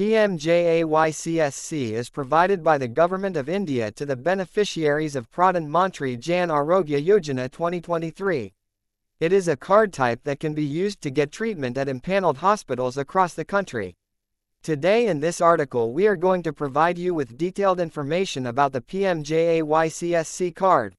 PMJAYCSC is provided by the Government of India to the beneficiaries of Pradhan Mantri Jan Arogya Yojana 2023. It is a card type that can be used to get treatment at impaneled hospitals across the country. Today in this article we are going to provide you with detailed information about the PMJAYCSC card.